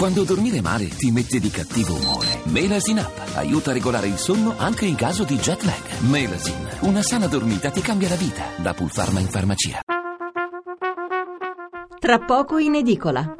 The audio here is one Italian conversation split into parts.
Quando dormire male ti mette di cattivo umore. Melasin Up aiuta a regolare il sonno anche in caso di jet lag. Melasin, una sana dormita ti cambia la vita. Da Pulpharma in farmacia. Tra poco in edicola.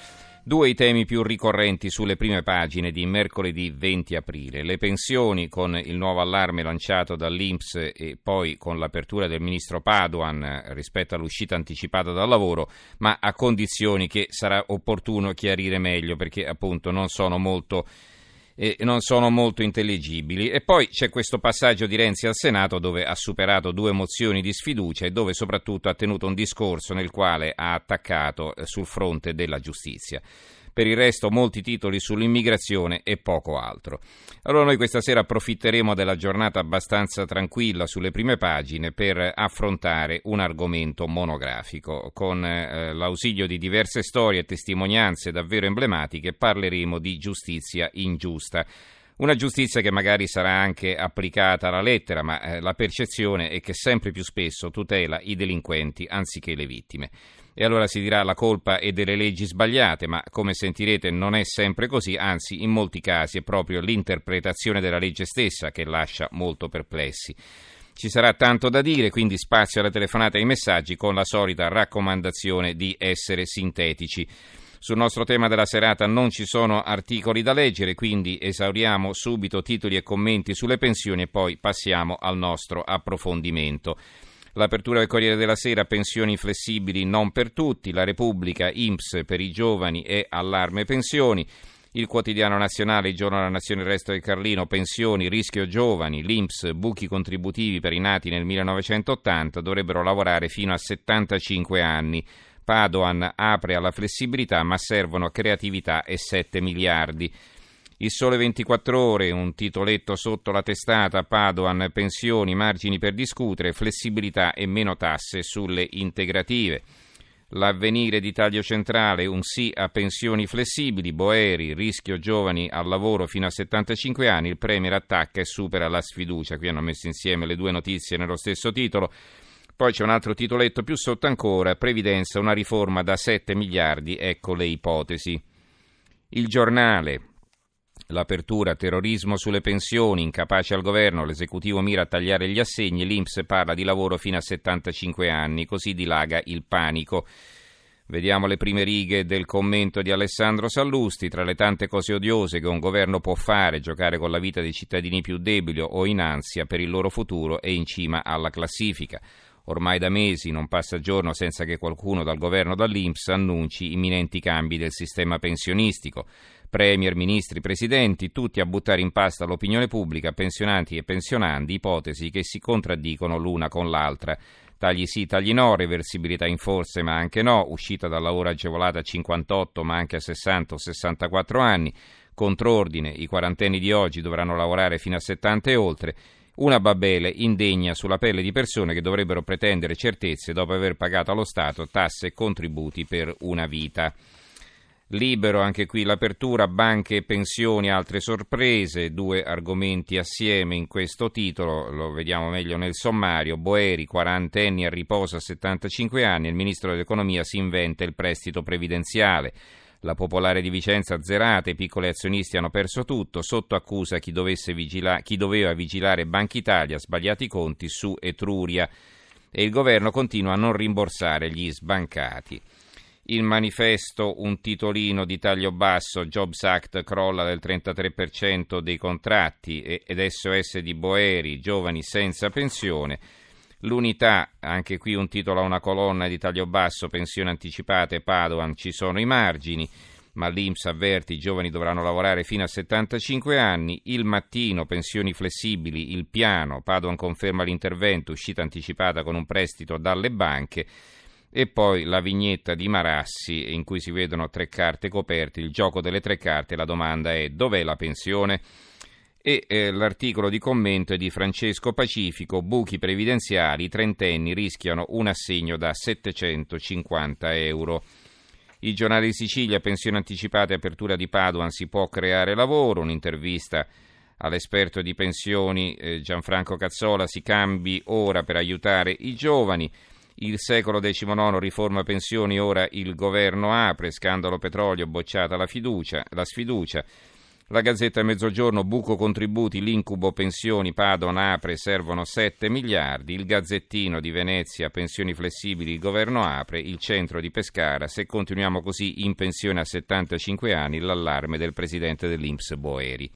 Due i temi più ricorrenti sulle prime pagine di mercoledì 20 aprile. Le pensioni con il nuovo allarme lanciato dall'Inps e poi con l'apertura del ministro Paduan rispetto all'uscita anticipata dal lavoro, ma a condizioni che sarà opportuno chiarire meglio perché appunto non sono molto e non sono molto intelligibili. E poi c'è questo passaggio di Renzi al Senato dove ha superato due mozioni di sfiducia e dove soprattutto ha tenuto un discorso nel quale ha attaccato eh, sul fronte della giustizia. Per il resto molti titoli sull'immigrazione e poco altro. Allora noi questa sera approfitteremo della giornata abbastanza tranquilla sulle prime pagine per affrontare un argomento monografico. Con eh, l'ausilio di diverse storie e testimonianze davvero emblematiche parleremo di giustizia ingiusta. Una giustizia che magari sarà anche applicata alla lettera, ma eh, la percezione è che sempre più spesso tutela i delinquenti anziché le vittime. E allora si dirà la colpa è delle leggi sbagliate, ma come sentirete non è sempre così, anzi in molti casi è proprio l'interpretazione della legge stessa che lascia molto perplessi. Ci sarà tanto da dire, quindi spazio alla telefonata e ai messaggi con la solita raccomandazione di essere sintetici. Sul nostro tema della serata non ci sono articoli da leggere, quindi esauriamo subito titoli e commenti sulle pensioni e poi passiamo al nostro approfondimento. L'apertura del Corriere della Sera, pensioni flessibili non per tutti, la Repubblica, IMSS per i giovani e allarme pensioni. Il quotidiano nazionale, il giorno della nazione, il resto del Carlino, pensioni, rischio giovani, l'Inps, buchi contributivi per i nati nel 1980 dovrebbero lavorare fino a 75 anni. Padoan apre alla flessibilità ma servono creatività e 7 miliardi. Il Sole 24 Ore, un titoletto sotto la testata, Padoan, pensioni, margini per discutere, flessibilità e meno tasse sulle integrative. L'avvenire di taglio centrale, un sì a pensioni flessibili, Boeri, rischio giovani al lavoro fino a 75 anni, il Premier attacca e supera la sfiducia. Qui hanno messo insieme le due notizie nello stesso titolo. Poi c'è un altro titoletto più sotto ancora, Previdenza, una riforma da 7 miliardi, ecco le ipotesi. Il giornale, L'apertura, terrorismo sulle pensioni, incapace al governo, l'esecutivo mira a tagliare gli assegni, l'Inps parla di lavoro fino a 75 anni, così dilaga il panico. Vediamo le prime righe del commento di Alessandro Sallusti. Tra le tante cose odiose che un governo può fare, giocare con la vita dei cittadini più deboli o in ansia per il loro futuro è in cima alla classifica. Ormai da mesi non passa giorno senza che qualcuno dal governo dall'Inps annunci imminenti cambi del sistema pensionistico. Premier, ministri, presidenti, tutti a buttare in pasta l'opinione pubblica, pensionanti e pensionandi, ipotesi che si contraddicono l'una con l'altra. Tagli sì, tagli no, reversibilità in forze ma anche no, uscita dal lavoro agevolata a 58 ma anche a 60 o 64 anni, contrordine, i quarantenni di oggi dovranno lavorare fino a 70 e oltre, una babele indegna sulla pelle di persone che dovrebbero pretendere certezze dopo aver pagato allo Stato tasse e contributi per una vita. Libero anche qui l'apertura, banche e pensioni, altre sorprese, due argomenti assieme in questo titolo, lo vediamo meglio nel sommario. Boeri, 40 anni a riposo a 75 anni, il ministro dell'economia si inventa il prestito previdenziale. La popolare di Vicenza zerata, i piccoli azionisti hanno perso tutto, sotto accusa chi, vigila- chi doveva vigilare Banca Italia, sbagliati conti su Etruria e il governo continua a non rimborsare gli sbancati. Il manifesto, un titolino di taglio basso, Jobs Act crolla del 33% dei contratti ed SOS di Boeri, giovani senza pensione. L'unità, anche qui un titolo a una colonna di taglio basso, pensione anticipate, Padoan, ci sono i margini, ma l'Inps avverte i giovani dovranno lavorare fino a 75 anni. Il mattino, pensioni flessibili, il piano, Padoan conferma l'intervento, uscita anticipata con un prestito dalle banche e poi la vignetta di Marassi in cui si vedono tre carte coperte, il gioco delle tre carte, la domanda è dov'è la pensione? E eh, l'articolo di commento è di Francesco Pacifico, buchi previdenziali, i trentenni rischiano un assegno da 750 euro. Il giornale di Sicilia, pensione anticipate, apertura di Padoan, si può creare lavoro, un'intervista all'esperto di pensioni eh, Gianfranco Cazzola, si cambi ora per aiutare i giovani. Il secolo XIX riforma pensioni, ora il governo apre, scandalo petrolio, bocciata la, fiducia, la sfiducia. La Gazzetta Mezzogiorno, buco contributi, l'incubo pensioni, Padon apre, servono 7 miliardi. Il Gazzettino di Venezia, pensioni flessibili, il governo apre. Il centro di Pescara, se continuiamo così in pensione a 75 anni, l'allarme del presidente dell'Inps Boeri.